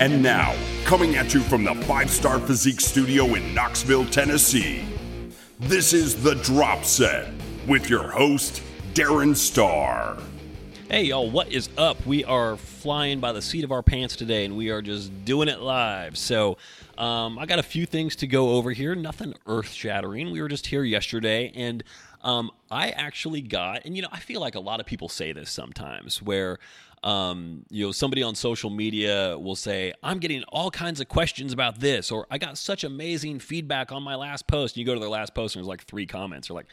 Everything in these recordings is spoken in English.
And now, coming at you from the Five Starr Physique Studio in Knoxville, Tennessee, this is The Drop Set with your host, Darin Starr. Hey, y'all, what is up? We are flying by the seat of our pants today, and we are just doing it live. So, um, I got a few things to go over here. Nothing earth shattering. We were just here yesterday, and um, I actually got, and you know, I feel like a lot of people say this sometimes, where um, you know, somebody on social media will say, I'm getting all kinds of questions about this, or I got such amazing feedback on my last post. And you go to their last post and there's like three comments. They're like,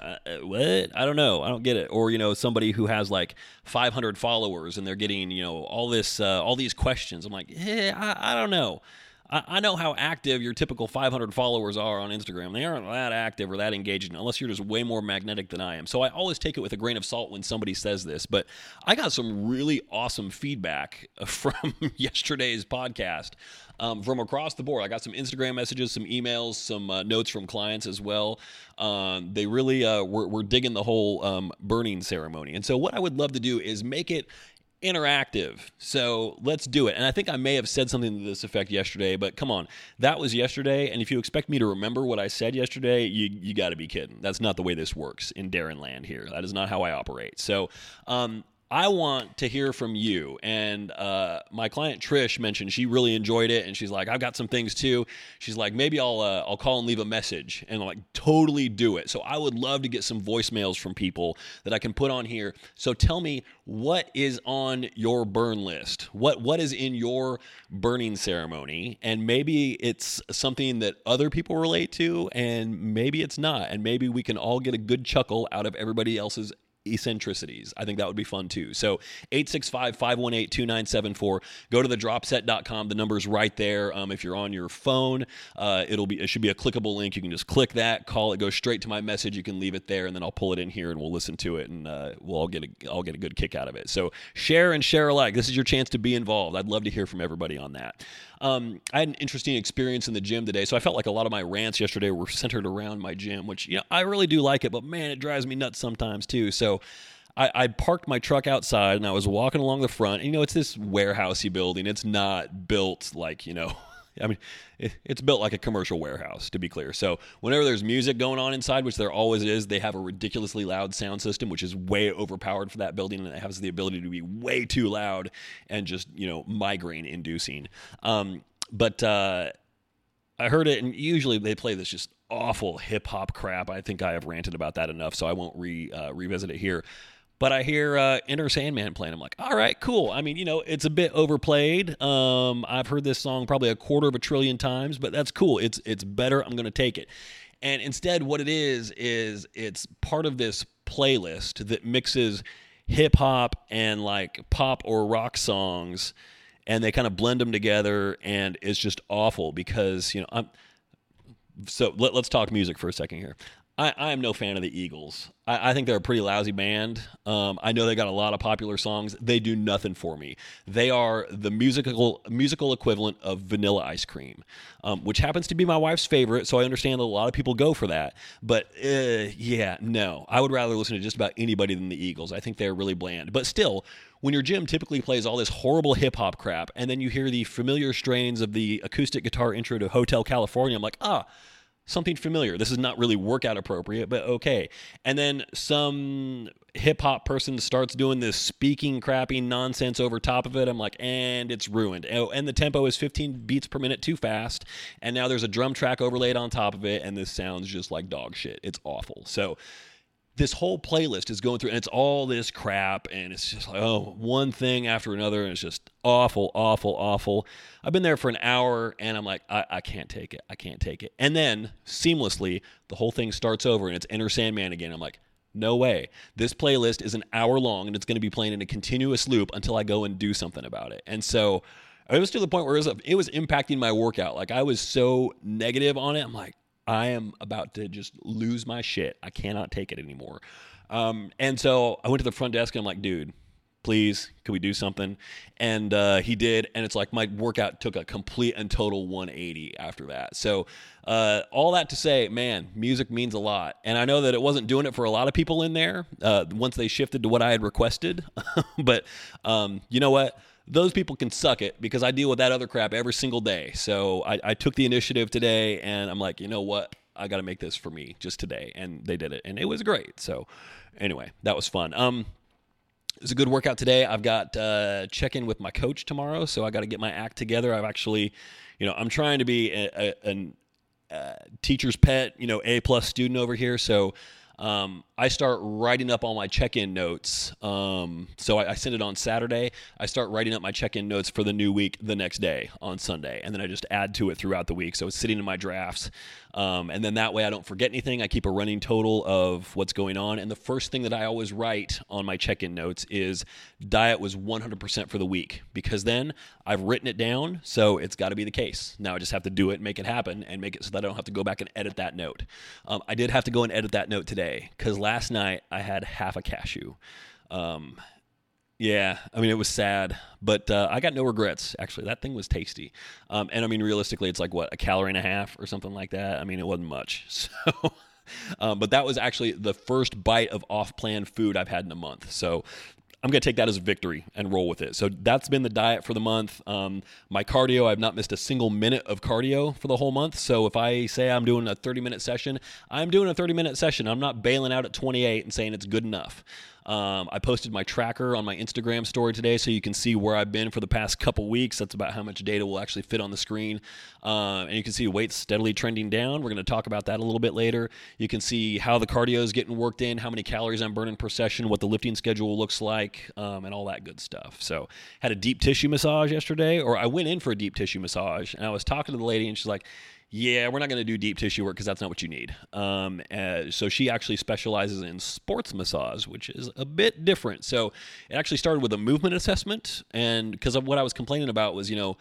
uh, uh, what? I don't know. I don't get it. Or you know, somebody who has like 500 followers and they're getting you know all this uh, all these questions. I'm like, yeah, I, I don't know. I, I know how active your typical 500 followers are on Instagram. They aren't that active or that engaging unless you're just way more magnetic than I am. So I always take it with a grain of salt when somebody says this. But I got some really awesome feedback from yesterday's podcast um, from across the board. I got some Instagram messages, some emails, some uh, notes from clients as well. Um, they really uh, were, were, digging the whole um, burning ceremony. And so, what I would love to do is make it interactive. So let's do it. And I think I may have said something to this effect yesterday, but come on, that was yesterday. And if you expect me to remember what I said yesterday, you you got to be kidding. That's not the way this works in Darin Land here. That is not how I operate. So um, I want to hear from you. And uh, my client Trish mentioned she really enjoyed it, and she's like, "I've got some things too." She's like, "Maybe I'll uh, I'll call and leave a message," and I'm like, "Totally do it." So I would love to get some voicemails from people that I can put on here. So tell me what is on your burn list. What what is in your burning ceremony, and maybe it's something that other people relate to, and maybe it's not, and maybe we can all get a good chuckle out of everybody else's eccentricities. I think that would be fun too. So 865-518-2974. Go to the dropset.com. The number's right there. Um, if you're on your phone, uh, it'll be it should be a clickable link. You can just click that, call it, go straight to my message. You can leave it there, and then I'll pull it in here and we'll listen to it, and uh, we'll all get a I'll get a good kick out of it. So share and share alike. This is your chance to be involved. I'd love to hear from everybody on that. Um, I had an interesting experience in the gym today, so I felt like a lot of my rants yesterday were centered around my gym, which you know I really do like it, but man, it drives me nuts sometimes too. So. I, I, parked my truck outside and I was walking along the front. And, you know, it's this warehousey building. It's not built like, you know, I mean, it, it's built like a commercial warehouse, to be clear. So whenever there's music going on inside, which there always is, they have a ridiculously loud sound system, which is way overpowered for that building, and it has the ability to be way too loud and just you know migraine inducing. Um, but uh, I heard it, and usually they play this just awful hip hop crap. I think I have ranted about that enough, so I won't re uh, revisit it here. But I hear uh, Enter Sandman playing. I'm like, all right, cool. I mean, you know, it's a bit overplayed. Um, I've heard this song probably a quarter of a trillion times, but that's cool. It's it's better. I'm to take it. And instead, what it is is it's part of this playlist that mixes hip hop and like pop or rock songs, and they kind of blend them together, and it's just awful because you know I'm so let, us talk music for a second here. I, I am no fan of the Eagles. I, I think they're a pretty lousy band. Um, I know they got a lot of popular songs. They do nothing for me. They are the musical musical equivalent of Vanilla Ice Cream, um, which happens to be my wife's favorite. So I understand that a lot of people go for that. But uh, yeah, no, I would rather listen to just about anybody than the Eagles. I think they're really bland. But still, when your gym typically plays all this horrible hip hop crap, and then you hear the familiar strains of the acoustic guitar intro to Hotel California, I'm like, ah something familiar. This is not really workout appropriate, but okay. And then some hip hop person starts doing this speaking crappy nonsense over top of it. I'm like, and it's ruined. Oh, and the tempo is 15 beats per minute too fast. And now there's a drum track overlaid on top of it, and this sounds just like dog shit. It's awful. So this whole playlist is going through and it's all this crap and it's just like oh one thing after another and it's just awful awful awful. I've been there for an hour and i'm like i, I can't take it. I can't take it. And then seamlessly the whole thing starts over and it's enter sandman again. I'm like no way. This playlist is an hour long and it's going to be playing in a continuous loop until i go and do something about it. And so it was to the point where it was, it was impacting my workout. Like i was so negative on it. I'm like I am about to just lose my shit. I cannot take it anymore. Um, and so I went to the front desk and I'm like, dude, please, can we do something? And uh, he did. And it's like my workout took a complete and total 180 after that. So, uh, all that to say, man, music means a lot. And I know that it wasn't doing it for a lot of people in there uh, once they shifted to what I had requested. but um, you know what? Those people can suck it because I deal with that other crap every single day. So I, I took the initiative today, and I'm like, you know what? I got to make this for me just today, and they did it, and it was great. So anyway, that was fun. Um, it was a good workout today. I've got uh, check in with my coach tomorrow, so I got to get my act together. I've actually, you know, I'm trying to be a, a, an uh, teacher's pet, you know, A plus student over here. So um, I start writing up all my check-in notes. Um, so I, I, send it on Saturday. I start writing up my check-in notes for the new week the next day on Sunday, and then I just add to it throughout the week. So it's sitting in my drafts, um, and then that way I don't forget anything. I keep a running total of what's going on. And the first thing that I always write on my check-in notes is diet was 100% for the week because then I've written it down, so it's got to be the case. Now I just have to do it, make it happen, and make it so that I don't have to go back and edit that note. Um, I did have to go and edit that note today because last night I had half a cashew. Um, yeah, I mean it was sad, but uh, I got no regrets. Actually, that thing was tasty, um, and I mean realistically, it's like what a calorie and a half or something like that. I mean it wasn't much, so. Um, but that was actually the first bite of off-plan food I've had in a month. So I'm going to take that as a victory and roll with it. So that's been the diet for the month. Um, my cardio, I've not missed a single minute of cardio for the whole month. So if I say I'm doing a 30 minute session, I'm doing a 30 minute session. I'm not bailing out at 28 and saying it's good enough. Um, I posted my tracker on my Instagram story today, so you can see where I've been for the past couple weeks. That's about how much data will actually fit on the screen, uh, and you can see weight steadily trending down. We're going to talk about that a little bit later. You can see how the cardio is getting worked in, how many calories I'm burning per session, what the lifting schedule looks like, um, and all that good stuff. So, had a deep tissue massage yesterday, or I went in for a deep tissue massage, and I was talking to the lady, and she's like yeah, we're not going to do deep tissue work because that's not what you need. Um, uh, so she actually specializes in sports massage, which is a bit different. So it actually started with a movement assessment, and because of what I was complaining about was, you know,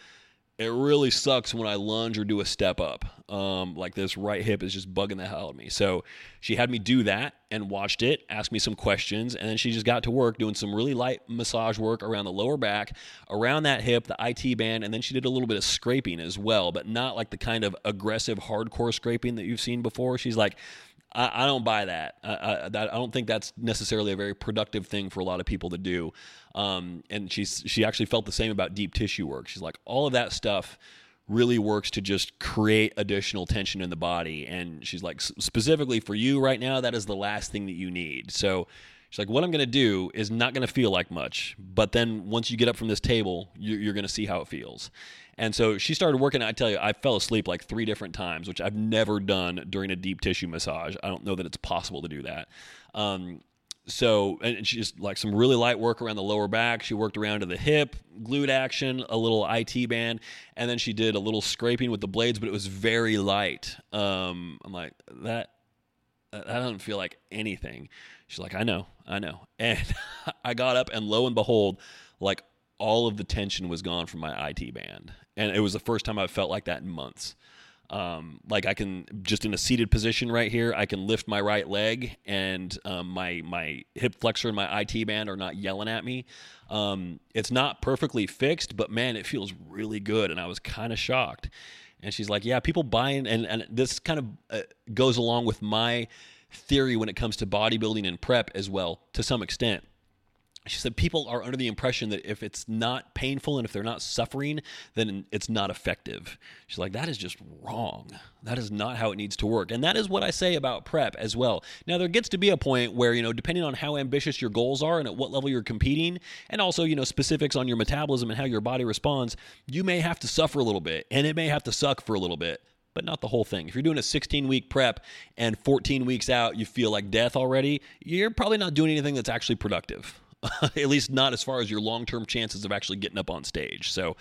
it really sucks when I lunge or do a step up. Um, like this right hip is just bugging the hell out of me. So she had me do that and watched it, asked me some questions, and then she just got to work doing some really light massage work around the lower back, around that hip, the IT band, and then she did a little bit of scraping as well, but not like the kind of aggressive, hardcore scraping that you've seen before. She's like, I, I don't buy that. I, I, I, don't think that's necessarily a very productive thing for a lot of people to do. Um, and she's she actually felt the same about deep tissue work. She's like, all of that stuff really works to just create additional tension in the body. And she's like, specifically for you right now, that is the last thing that you need. So she's like, what I'm going to do is not going to feel like much. But then once you get up from this table, you're, going to see how it feels. And so she started working. I tell you, I fell asleep like three different times, which I've never done during a deep tissue massage. I don't know that it's possible to do that. Um, so and she just like some really light work around the lower back she worked around to the hip glute action a little it band and then she did a little scraping with the blades but it was very light um, i'm like that that doesn't feel like anything she's like i know i know and i got up and lo and behold like all of the tension was gone from my it band and it was the first time i felt like that in months um, like I can just in a seated position right here, I can lift my right leg, and um, my my hip flexor and my IT band are not yelling at me. Um, it's not perfectly fixed, but man, it feels really good, and I was kind of shocked. And she's like, "Yeah, people buying," and and this kind of uh, goes along with my theory when it comes to bodybuilding and prep as well, to some extent she said people are under the impression that if it's not painful and if they're not suffering, then it's not effective. She's like, that is just wrong. That is not how it needs to work. And that is what I say about prep as well. Now, there gets to be a point where, you know, depending on how ambitious your goals are and at what level you're competing, and also, you know, specifics on your metabolism and how your body responds, you may have to suffer a little bit and it may have to suck for a little bit but not the whole thing. If you're doing a 16 week prep and 14 weeks out, you feel like death already, you're probably not doing anything that's actually productive. at least not as far as your long term chances of actually getting up on stage. So,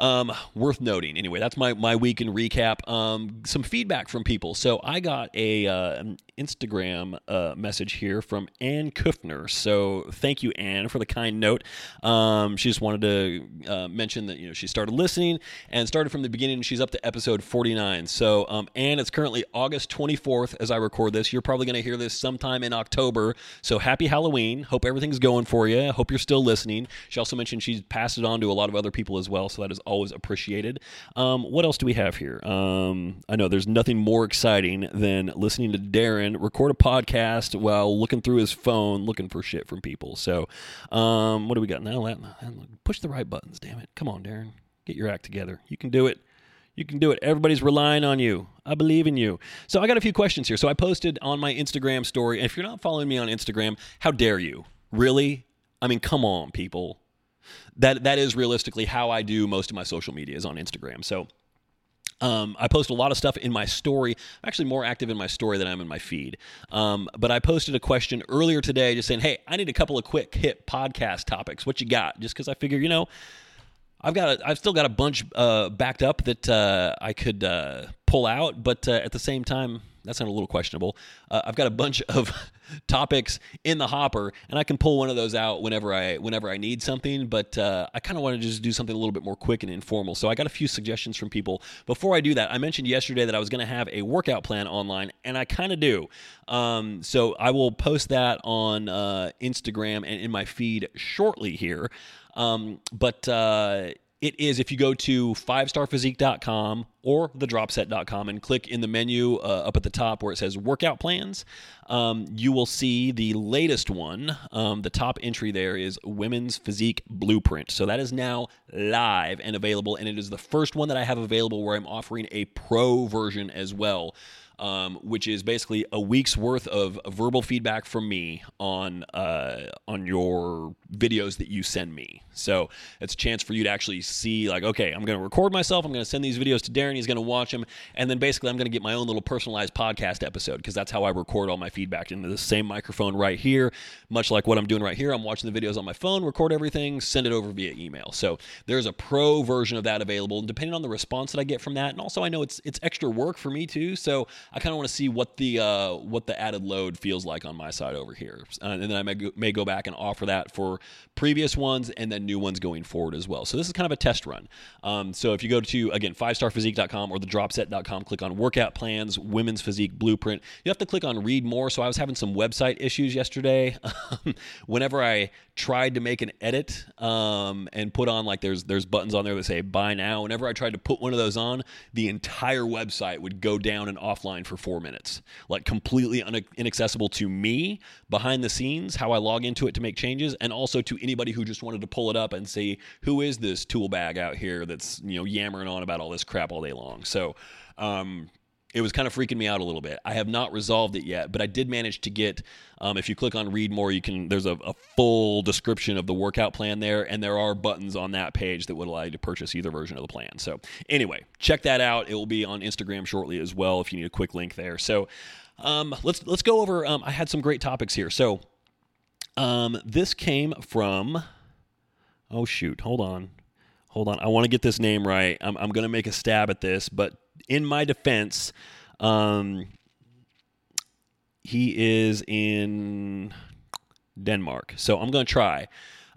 um, worth noting. Anyway, that's my, my week in recap. Um, some feedback from people. So I got a uh, Instagram uh, message here from Ann Kufner. So thank you, Ann, for the kind note. Um, she just wanted to uh, mention that you know she started listening and started from the beginning. She's up to episode 49. So um, Ann, it's currently August 24th as I record this. You're probably going to hear this sometime in October. So happy Halloween. Hope everything's going for you. Hope you're still listening. She also mentioned she's passed it on to a lot of other people as well. So that is always appreciated. Um, what else do we have here? Um, I know there's nothing more exciting than listening to Darin record a podcast while looking through his phone, looking for shit from people. So, um, what do we got now? Push the right buttons, damn it! Come on, Darin, get your act together. You can do it. You can do it. Everybody's relying on you. I believe in you. So I got a few questions here. So I posted on my Instagram story. If you're not following me on Instagram, how dare you? Really? I mean, come on, people. That that is realistically how I do most of my social media is on Instagram. So um, I post a lot of stuff in my story. I'm actually more active in my story than I'm in my feed. Um, but I posted a question earlier today just saying, hey, I need a couple of quick hit podcast topics. What you got? Just because I figure, you know, I've got a, I've still got a bunch uh, backed up that uh, I could uh, pull out, but uh, at the same time, that sounded a little questionable. Uh, I've got a bunch of topics in the hopper, and I can pull one of those out whenever I whenever I need something. But uh, I kind of want to just do something a little bit more quick and informal. So I got a few suggestions from people. Before I do that, I mentioned yesterday that I was going to have a workout plan online, and I kind of do. Um, so I will post that on Instagram and in my feed shortly here. Um, but uh, it is if you go to fivestarrphysique.com or thedropset.com and click in the menu uh, up at the top where it says workout plans, um, you will see the latest one. Um, the top entry there is Women's Physique Blueprint. So that is now live and available, and it is the first one that I have available where I'm offering a pro version as well um, which is basically a week's worth of verbal feedback from me on uh, on your videos that you send me. So it's a chance for you to actually see, like, okay, I'm going to record myself. I'm going to send these videos to Darin. He's going to watch them, and then basically I'm going to get my own little personalized podcast episode because that's how I record all my feedback into the same microphone right here, much like what I'm doing right here. I'm watching the videos on my phone, record everything, send it over via email. So there's a pro version of that available, and depending on the response that I get from that, and also I know it's it's extra work for me too. So I kind of want to see what the uh, what the added load feels like on my side over here, and then I may go, may go back and offer that for previous ones and then new ones going forward as well. So this is kind of a test run. Um, so if you go to again fivestarrphysique.com or thedropset.com, click on workout plans, women's physique blueprint. You have to click on read more. So I was having some website issues yesterday. Whenever I tried to make an edit um, and put on like there's there's buttons on there that say buy now. Whenever I tried to put one of those on, the entire website would go down and offline for four minutes, like completely un- inaccessible to me behind the scenes, how I log into it to make changes, and also to anybody who just wanted to pull it up and see who is this tool bag out here that's you know yammering on about all this crap all day long. So. Um, it was kind of freaking me out a little bit. I have not resolved it yet, but I did manage to get. Um, if you click on read more, you can. There's a, a, full description of the workout plan there, and there are buttons on that page that would allow you to purchase either version of the plan. So anyway, check that out. It will be on Instagram shortly as well if you need a quick link there. So um, let's let's go over. Um, I had some great topics here. So um, this came from. Oh shoot! Hold on, hold on. I want to get this name right. I'm, I'm going to make a stab at this, but in my defense, um, he is in Denmark. So I'm going to try.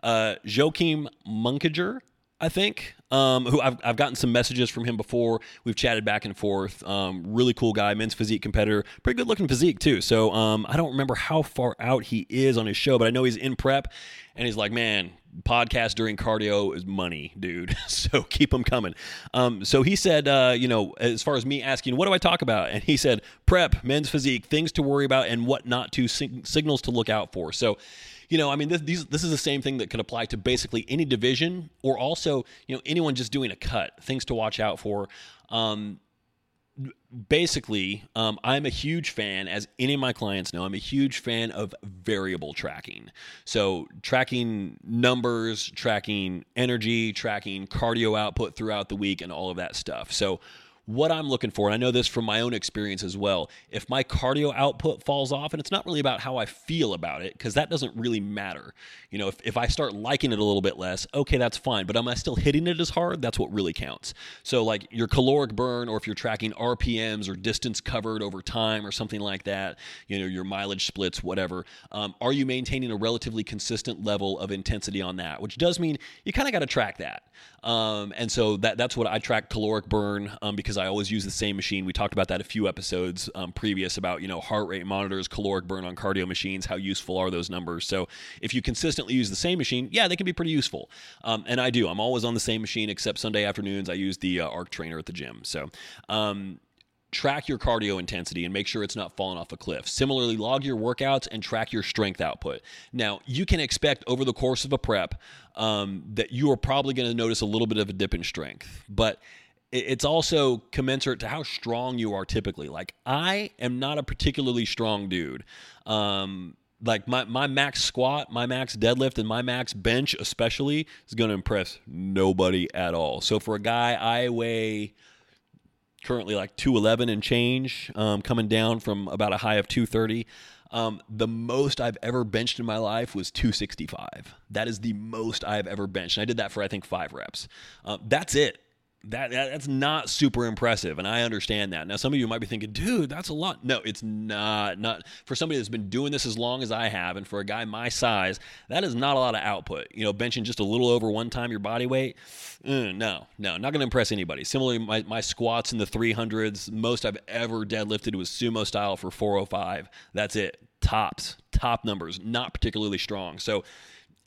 Uh, Joachim Munkager, I think, um, who I've, I've gotten some messages from him before. We've chatted back and forth. Um, really cool guy, men's physique competitor, pretty good looking physique too. So um, I don't remember how far out he is on his show, but I know he's in prep, and he's like, man, podcast during cardio is money, dude. so keep them coming. Um, so he said, uh, you know, as far as me asking, what do I talk about? And he said, prep, men's physique, things to worry about, and what not to, sig- signals to look out for. So you know, I mean, this, these, this is the same thing that could apply to basically any division or also, you know, anyone just doing a cut, things to watch out for. Um, basically, um, I'm a huge fan, as any of my clients know, I'm a huge fan of variable tracking. So, tracking numbers, tracking energy, tracking cardio output throughout the week, and all of that stuff. So, what I'm looking for, and I know this from my own experience as well, if my cardio output falls off, and it's not really about how I feel about it, because that doesn't really matter. You know, if, if I start liking it a little bit less, okay, that's fine. But am I still hitting it as hard? That's what really counts. So, like your caloric burn, or if you're tracking RPMs or distance covered over time or something like that, you know, your mileage splits, whatever, um, are you maintaining a relatively consistent level of intensity on that? Which does mean you kind of got to track that. Um, and so that that's what I track caloric burn um, because I always use the same machine. We talked about that a few episodes um, previous about you know heart rate monitors, caloric burn on cardio machines. How useful are those numbers? So if you consistently use the same machine, yeah, they can be pretty useful. Um, and I do. I'm always on the same machine except Sunday afternoons. I use the uh, Arc Trainer at the gym. So um, track your cardio intensity and make sure it's not falling off a cliff. Similarly, log your workouts and track your strength output. Now, you can expect over the course of a prep um, that you are probably going to notice a little bit of a dip in strength, but it's also commensurate to how strong you are typically. Like, I am not a particularly strong dude. Um, like my, my max squat, my max deadlift, and my max bench, especially, is going to impress nobody at all. So for a guy, I weigh currently like 211 and change, um, coming down from about a high of 230. Um, the most I've ever benched in my life was 265. That is the most I've ever benched. And I did that for, I think, five reps. Uh, that's it that, that, that's not super impressive and i understand that. Now some of you might be thinking dude that's a lot. No it's not not for somebody that's been doing this as long as i have and for a guy my size that is not a lot of output. You know benching just a little over one time your body weight mm, no no not going to impress anybody. Similarly my, my squats in the 300s most i've ever deadlifted was sumo style for 405 that's it. Tops top numbers not particularly strong. So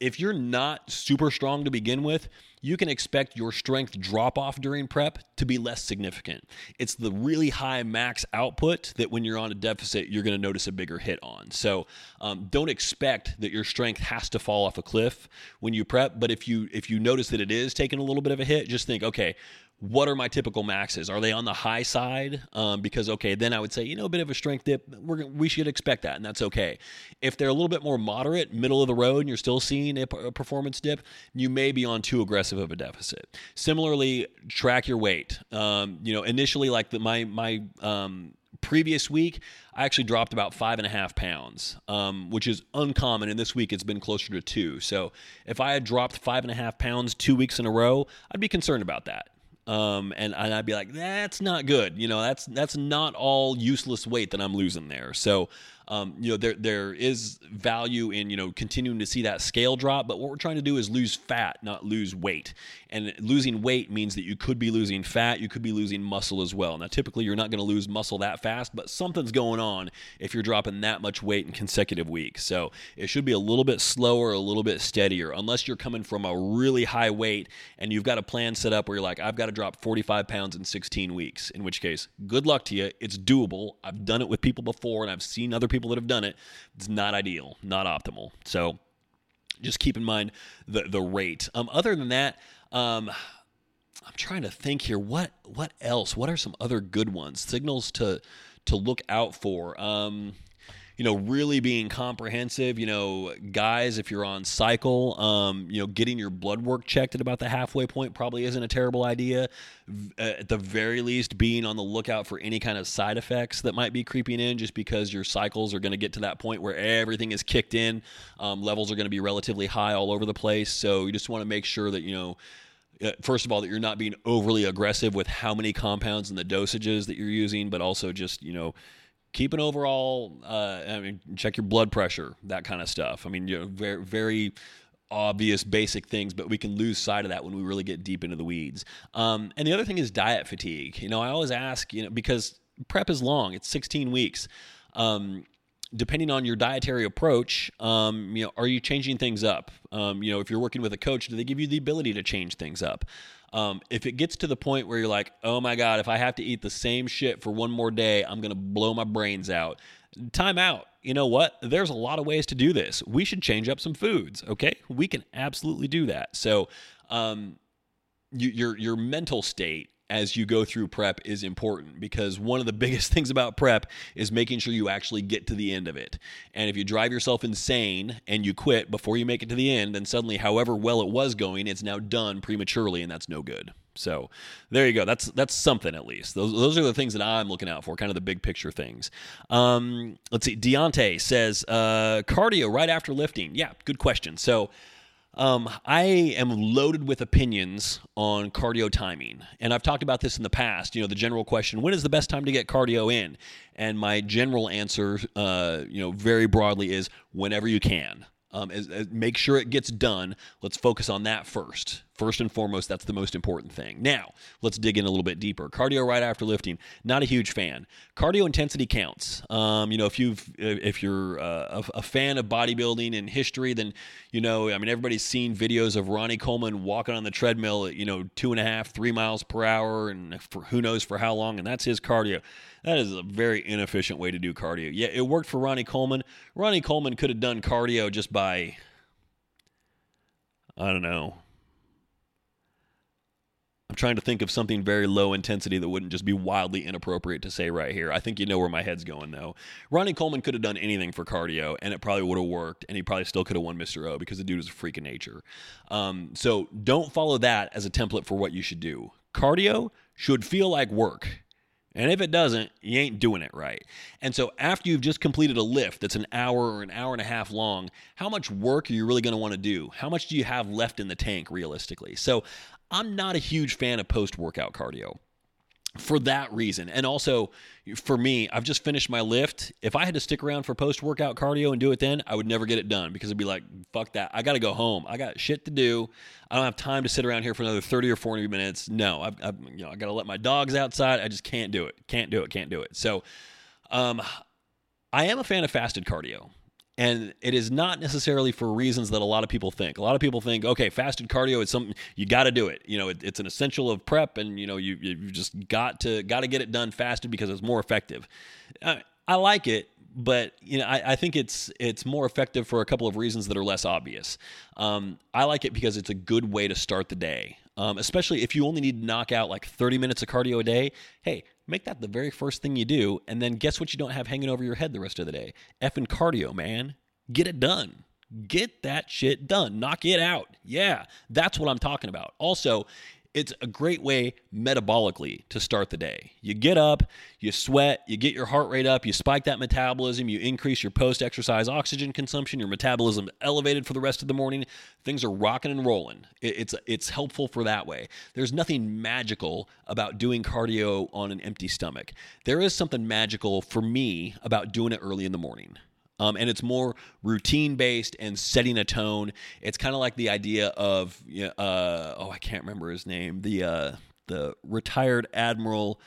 if you're not super strong to begin with, you can expect your strength drop off during prep to be less significant. It's the really high max output that when you're on a deficit, you're going to notice a bigger hit on. So um, don't expect that your strength has to fall off a cliff when you prep. But if you if you notice that it is taking a little bit of a hit, just think, okay, what are my typical maxes? Are they on the high side? Um, because okay, then I would say you know a bit of a strength dip. We're we should expect that, and that's okay. If they're a little bit more moderate, middle of the road, and you're still seeing a, performance dip, you may be on too aggressive of a deficit. Similarly, track your weight. Um, you know, initially like the, my my um, previous week, I actually dropped about five and a half pounds, um, which is uncommon. And this week it's been closer to two. So if I had dropped five and a half pounds two weeks in a row, I'd be concerned about that. Um, and, and I'd be like, that's not good. You know, that's that's not all useless weight that I'm losing there. So um, you know, there there is value in you know continuing to see that scale drop, but what we're trying to do is lose fat, not lose weight. And losing weight means that you could be losing fat, you could be losing muscle as well. Now, typically, you're not going to lose muscle that fast, but something's going on if you're dropping that much weight in consecutive weeks. So it should be a little bit slower, a little bit steadier, unless you're coming from a really high weight and you've got a plan set up where you're like, I've got to drop 45 pounds in 16 weeks. In which case, good luck to you. It's doable. I've done it with people before, and I've seen other people people that have done it. It's not ideal, not optimal. So just keep in mind the the rate. Um, other than that, um, I'm trying to think here. What what else? What are some other good ones? Signals to to look out for. Um, you know, really being comprehensive. You know, guys, if you're on cycle, um, you know, getting your blood work checked at about the halfway point probably isn't a terrible idea. Uh, at the very least, being on the lookout for any kind of side effects that might be creeping in, just because your cycles are going to get to that point where everything is kicked in, um, levels are going to be relatively high all over the place. So you just want to make sure that you know uh, first of all that you're not being overly aggressive with how many compounds and the dosages that you're using but also just you know keep an overall. Uh, I mean, check your blood pressure, that kind of stuff. I mean, you know, very very obvious basic things, but we can lose sight of that when we really get deep into the weeds. Um, and the other thing is diet fatigue. You know, I always ask, you know, because prep is long; it's 16 weeks. Um, depending on your dietary approach, um, you know, are you changing things up? Um, you know, if you're working with a coach, do they give you the ability to change things up? Um, if it gets to the point where you're like, oh my God, if I have to eat the same shit for one more day, I'm going to blow my brains out. Time out. You know what? There's a lot of ways to do this. We should change up some foods. Okay. We can absolutely do that. So, um, you, your, your mental state as you go through prep is important because one of the biggest things about prep is making sure you actually get to the end of it. And if you drive yourself insane and you quit before you make it to the end, then suddenly, however well it was going, it's now done prematurely, and that's no good. So there you go. That's that's something at least. Those, those are the things that I'm looking out for, kind of the big picture things. Um, let's see. Deontay says uh, cardio right after lifting. Yeah, good question. So um, I am loaded with opinions on cardio timing. And I've talked about this in the past. You know, the general question when is the best time to get cardio in? And my general answer, uh, you know, very broadly is whenever you can. Um, as, as make sure it gets done. Let's focus on that first. First and foremost, that's the most important thing. Now, let's dig in a little bit deeper. Cardio right after lifting, not a huge fan. Cardio intensity counts. Um, you know, if you've if you're uh, a, a, fan of bodybuilding and history, then you know, I mean, everybody's seen videos of Ronnie Coleman walking on the treadmill at you know two and a half, three miles per hour, and for who knows for how long, and that's his cardio. That is a very inefficient way to do cardio. Yeah, it worked for Ronnie Coleman. Ronnie Coleman could have done cardio just by I don't know I'm trying to think of something very low intensity that wouldn't just be wildly inappropriate to say right here. I think you know where my head's going though. Ronnie Coleman could have done anything for cardio and it probably would have worked and he probably still could have won Mr. O because the dude is a freak of nature. Um, so don't follow that as a template for what you should do. Cardio should feel like work. And if it doesn't, you ain't doing it right. And so, after you've just completed a lift that's an hour or an hour and a half long, how much work are you really going to want to do? How much do you have left in the tank realistically? So, I'm not a huge fan of post workout cardio for that reason. And also for me, I've just finished my lift. If I had to stick around for post workout cardio and do it then, I would never get it done because it'd be like, fuck that. I got to go home. I got shit to do. I don't have time to sit around here for another 30 or 40 minutes. No, I've, I've you know, I got to let my dogs outside. I just can't do it. Can't do it. Can't do it. So, um, I am a fan of fasted cardio. And it is not necessarily for reasons that a lot of people think. A lot of people think, okay, fasted cardio is something you got to do it. You know, it, it's an essential of prep, and you know, you you just got to got to get it done fasted because it's more effective. I, I like it, but you know, I, I, think it's it's more effective for a couple of reasons that are less obvious. Um, I like it because it's a good way to start the day, um, especially if you only need to knock out like 30 minutes of cardio a day. Hey, Make that the very first thing you do, and then guess what you don't have hanging over your head the rest of the day? Effing cardio, man. Get it done. Get that shit done. Knock it out. Yeah, that's what I'm talking about. Also, it's a great way metabolically to start the day. You get up, you sweat, you get your heart rate up, you spike that metabolism, you increase your post exercise oxygen consumption, your metabolism elevated for the rest of the morning. Things are rocking and rolling. It's it's helpful for that way. There's nothing magical about doing cardio on an empty stomach. There is something magical for me about doing it early in the morning. Um, and it's more routine based and setting a tone. It's kind of like the idea of uh, oh I can't remember his name the uh, the retired admiral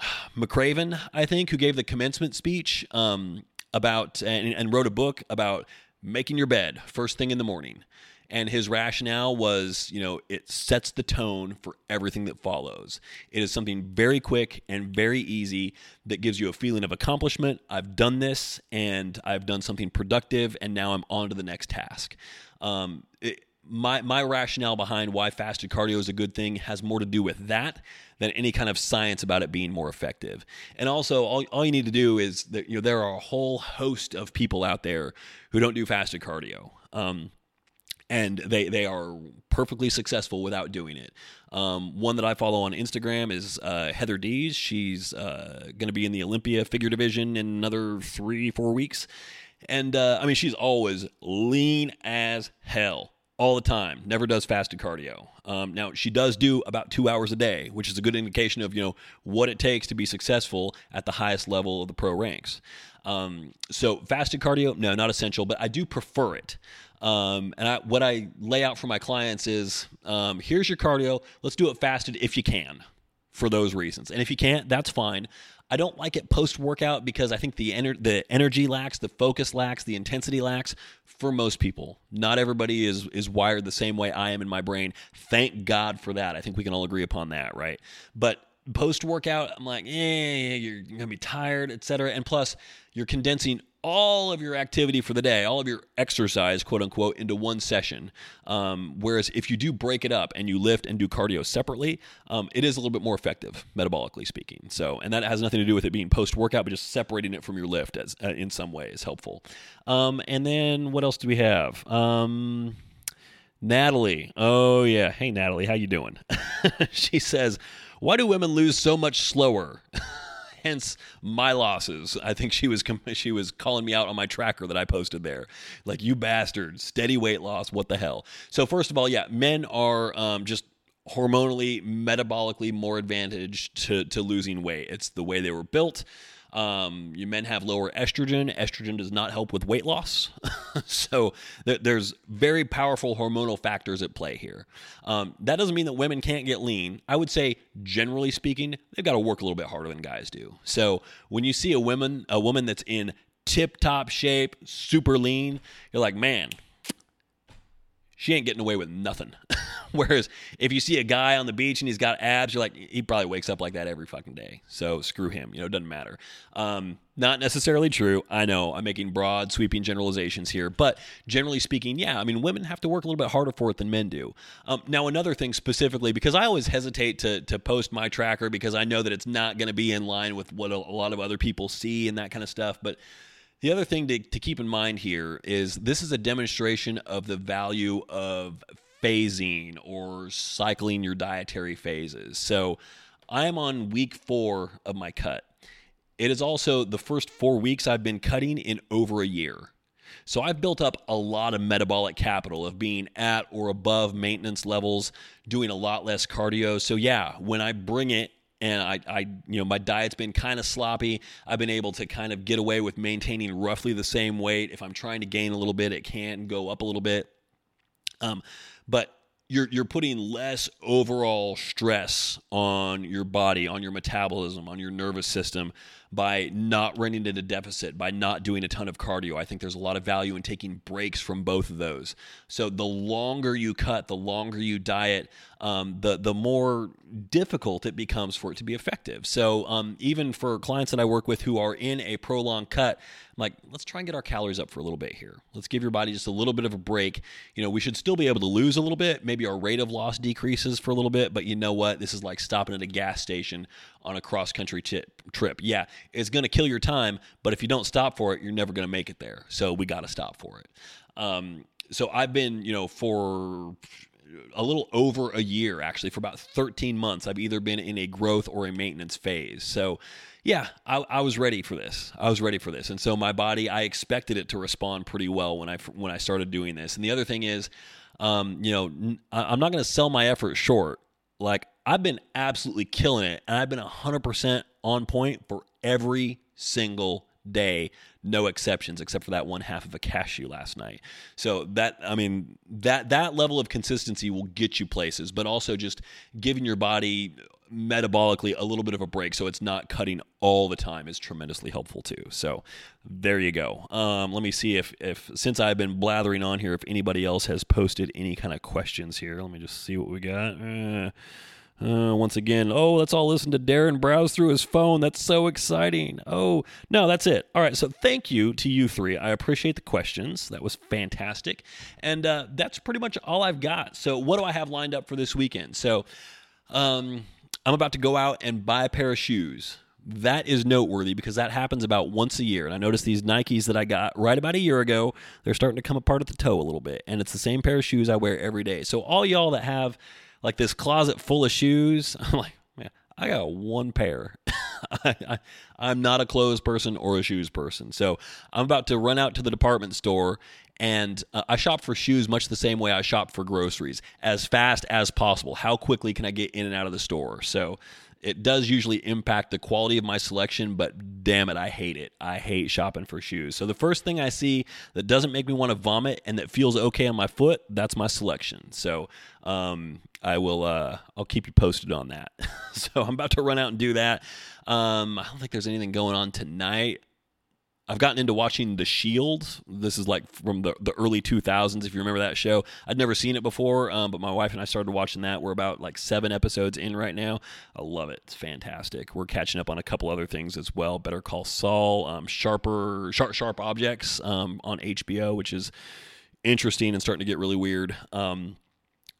McRaven I think who gave the commencement speech um, about and, and wrote a book about making your bed first thing in the morning. And his rationale was, you know, it sets the tone for everything that follows. It is something very quick and very easy that gives you a feeling of accomplishment. I've done this and I've done something productive, and now I'm on to the next task. Um, it, my my rationale behind why fasted cardio is a good thing has more to do with that than any kind of science about it being more effective. And also, all, all you need to do is that you know there are a whole host of people out there who don't do fasted cardio. Um, and they they are perfectly successful without doing it. Um, one that I follow on Instagram is uh, Heather Dees. She's uh, going to be in the Olympia figure division in another three four weeks, and uh, I mean she's always lean as hell all the time. Never does fasted cardio. Um, now she does do about two hours a day, which is a good indication of you know what it takes to be successful at the highest level of the pro ranks. Um, so fasted cardio, no, not essential, but I do prefer it. Um, and I, what I lay out for my clients is um, here's your cardio. Let's do it fasted if you can for those reasons. And if you can't, that's fine. I don't like it post workout because I think the ener- the energy lacks, the focus lacks, the intensity lacks for most people. Not everybody is is wired the same way I am in my brain. Thank God for that. I think we can all agree upon that, right? But post workout, I'm like, yeah, you're gonna be tired, etc. And plus, you're condensing all of your activity for the day, all of your exercise, quote unquote, into one session. Um, whereas if you do break it up and you lift and do cardio separately, um, it is a little bit more effective, metabolically speaking. So, and that has nothing to do with it being post workout, but just separating it from your lift as uh, in some way is helpful. Um, and then what else do we have? Um, Natalie. Oh yeah. Hey Natalie, how you doing? she says, "Why do women lose so much slower?" hence my losses. I think she was she was calling me out on my tracker that I posted there, like you bastard, steady weight loss. What the hell? So first of all, yeah, men are um, just hormonally, metabolically more advantaged to to losing weight. It's the way they were built. Um, you men have lower estrogen. Estrogen does not help with weight loss. so th- there's very powerful hormonal factors at play here. Um, that doesn't mean that women can't get lean. I would say, generally speaking, they've got to work a little bit harder than guys do. So when you see a woman, a woman that's in tip top shape, super lean, you're like, man, she ain't getting away with nothing. Whereas if you see a guy on the beach and he's got abs, you're like, he probably wakes up like that every fucking day. So screw him. You know, it doesn't matter. Um, not necessarily true. I know I'm making broad, sweeping generalizations here, but generally speaking, yeah, I mean, women have to work a little bit harder for it than men do. Um, now, another thing specifically, because I always hesitate to, to post my tracker because I know that it's not going to be in line with what a, a lot of other people see and that kind of stuff. But the other thing to, to keep in mind here is this is a demonstration of the value of phasing or cycling your dietary phases. So I'm on week four of my cut. It is also the first four weeks I've been cutting in over a year. So I've built up a lot of metabolic capital of being at or above maintenance levels, doing a lot less cardio. So yeah, when I bring it and I, I you know my diet's been kind of sloppy. I've been able to kind of get away with maintaining roughly the same weight. If i'm trying to gain a little bit it can go up a little bit. Um, but you're you're putting less overall stress on your body, on your metabolism, on your nervous system by not running into deficit, by not doing a ton of cardio. I think there's a lot of value in taking breaks from both of those. So the longer you cut, the longer you diet, um, the the more difficult it becomes for it to be effective. So um, even for clients that I work with who are in a prolonged cut, I'm like, let's try and get our calories up for a little bit here. Let's give your body just a little bit of a break. You know, we should still be able to lose a little bit. Maybe our rate of loss decreases for a little bit, but you know what? This is like stopping at a gas station on a cross country trip. Yeah, it's going to kill your time, but if you don't stop for it, you're never going to make it there. So we got to stop for it. Um, so I've been, you know, for a little over a year, actually, for about 13 months, I've either been in a growth or a maintenance phase. So, yeah, I, I, was ready for this. I was ready for this, and so my body, I expected it to respond pretty well when I when I started doing this. And the other thing is, um, you know, I'm not going to sell my effort short. Like I've been absolutely killing it, and I've been 100% on point for every single day, no exceptions, except for that one half of a cashew last night. So that I mean that that level of consistency will get you places, but also just giving your body metabolically a little bit of a break so it's not cutting all the time is tremendously helpful too. So there you go. Um, let me see if if since i've been blathering on here if anybody else has posted any kind of questions here. Let me just see what we got. Uh, uh, once again, oh, let's all listen to Darin browse through his phone. That's so exciting. Oh, no, that's it. All right, so thank you to you three. I appreciate the questions. That was fantastic. And uh, that's pretty much all I've got. So, what do I have lined up for this weekend? So, um, I'm about to go out and buy a pair of shoes. That is noteworthy because that happens about once a year. And I noticed these Nikes that I got right about a year ago, they're starting to come apart at the toe a little bit. And it's the same pair of shoes I wear every day. So, all y'all that have like this closet full of shoes. I'm like, man, I got one pair. I, am not a clothes person or a shoes person. So I'm about to run out to the department store and uh, I shop for shoes much the same way I shop for groceries, as fast as possible. How quickly can I get in and out of the store? So it does usually impact the quality of my selection, but damn it, I hate it. I hate shopping for shoes. So the first thing I see that doesn't make me want to vomit and that feels okay on my foot, that's my selection. So um, I will. Uh, I'll keep you posted on that. so I'm about to run out and do that. Um, I don't think there's anything going on tonight. I've gotten into watching The Shield. This is like from the, the early 2000s, if you remember that show. I'd never seen it before, um, but my wife and I started watching that. We're about like seven episodes in right now. I love it. It's fantastic. We're catching up on a couple other things as well. Better Call Saul, um, Sharper, Sharp, Sharp Objects um, on HBO, which is interesting and starting to get really weird. Um,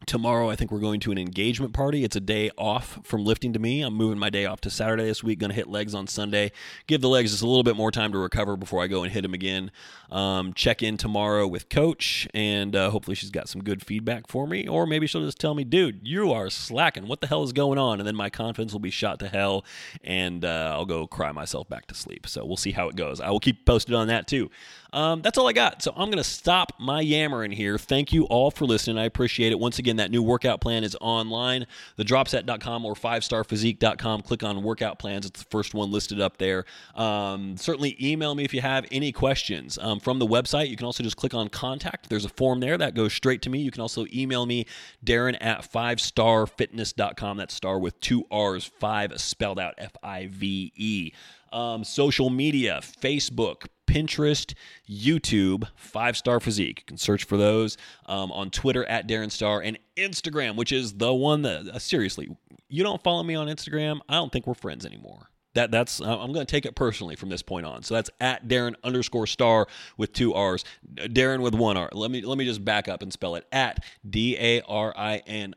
Tomorrow, I think we're going to an engagement party. It's a day off from lifting to me. I'm moving my day off to Saturday this week. Going to hit legs on Sunday. Give the legs just a little bit more time to recover before I go and hit them again. Um, check in tomorrow with coach, and uh, hopefully she's got some good feedback for me. Or maybe she'll just tell me, dude, you are slacking. What the hell is going on? And then my confidence will be shot to hell, and uh, I'll go cry myself back to sleep. So we'll see how it goes. I will keep posted on that too. Um, that's all I got. So I'm going to stop my yammering here. Thank you all for listening. I appreciate it. Once again, that new workout plan is online, thedropset.com or 5starphysique.com. Click on workout plans. It's the first one listed up there. Um, certainly email me if you have any questions. Um, from the website, you can also just click on contact. There's a form there that goes straight to me. You can also email me, Darin at 5starfitness.com. That's star with two R's, five spelled out F I V E. Um, social media, Facebook, Pinterest, YouTube, Five Starr Physique. You can search for those um, on Twitter at Darin Starr and Instagram, which is the one that, uh, seriously, you don't follow me on Instagram, I don't think we're friends anymore. That that's I'm going to take it personally from this point on. So that's at Darin underscore Starr with two R's, Darin with one R. Let me let me just back up and spell it at D A R I N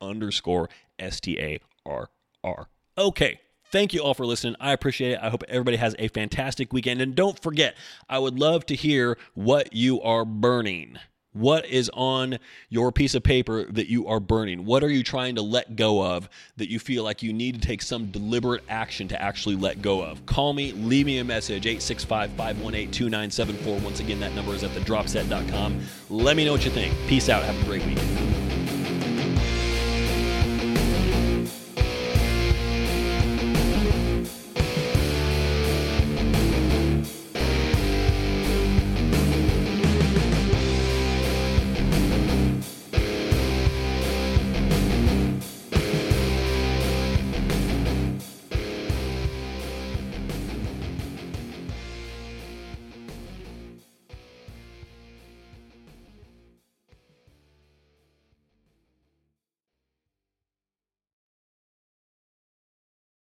underscore S T A R R. Okay, Thank you all for listening. I appreciate it. I hope everybody has a fantastic weekend. And don't forget, I would love to hear what you are burning. What is on your piece of paper that you are burning? What are you trying to let go of that you feel like you need to take some deliberate action to actually let go of? Call me, leave me a message, 865 518 2974. Once again, that number is at thedropset.com. Let me know what you think. Peace out. Have a great weekend.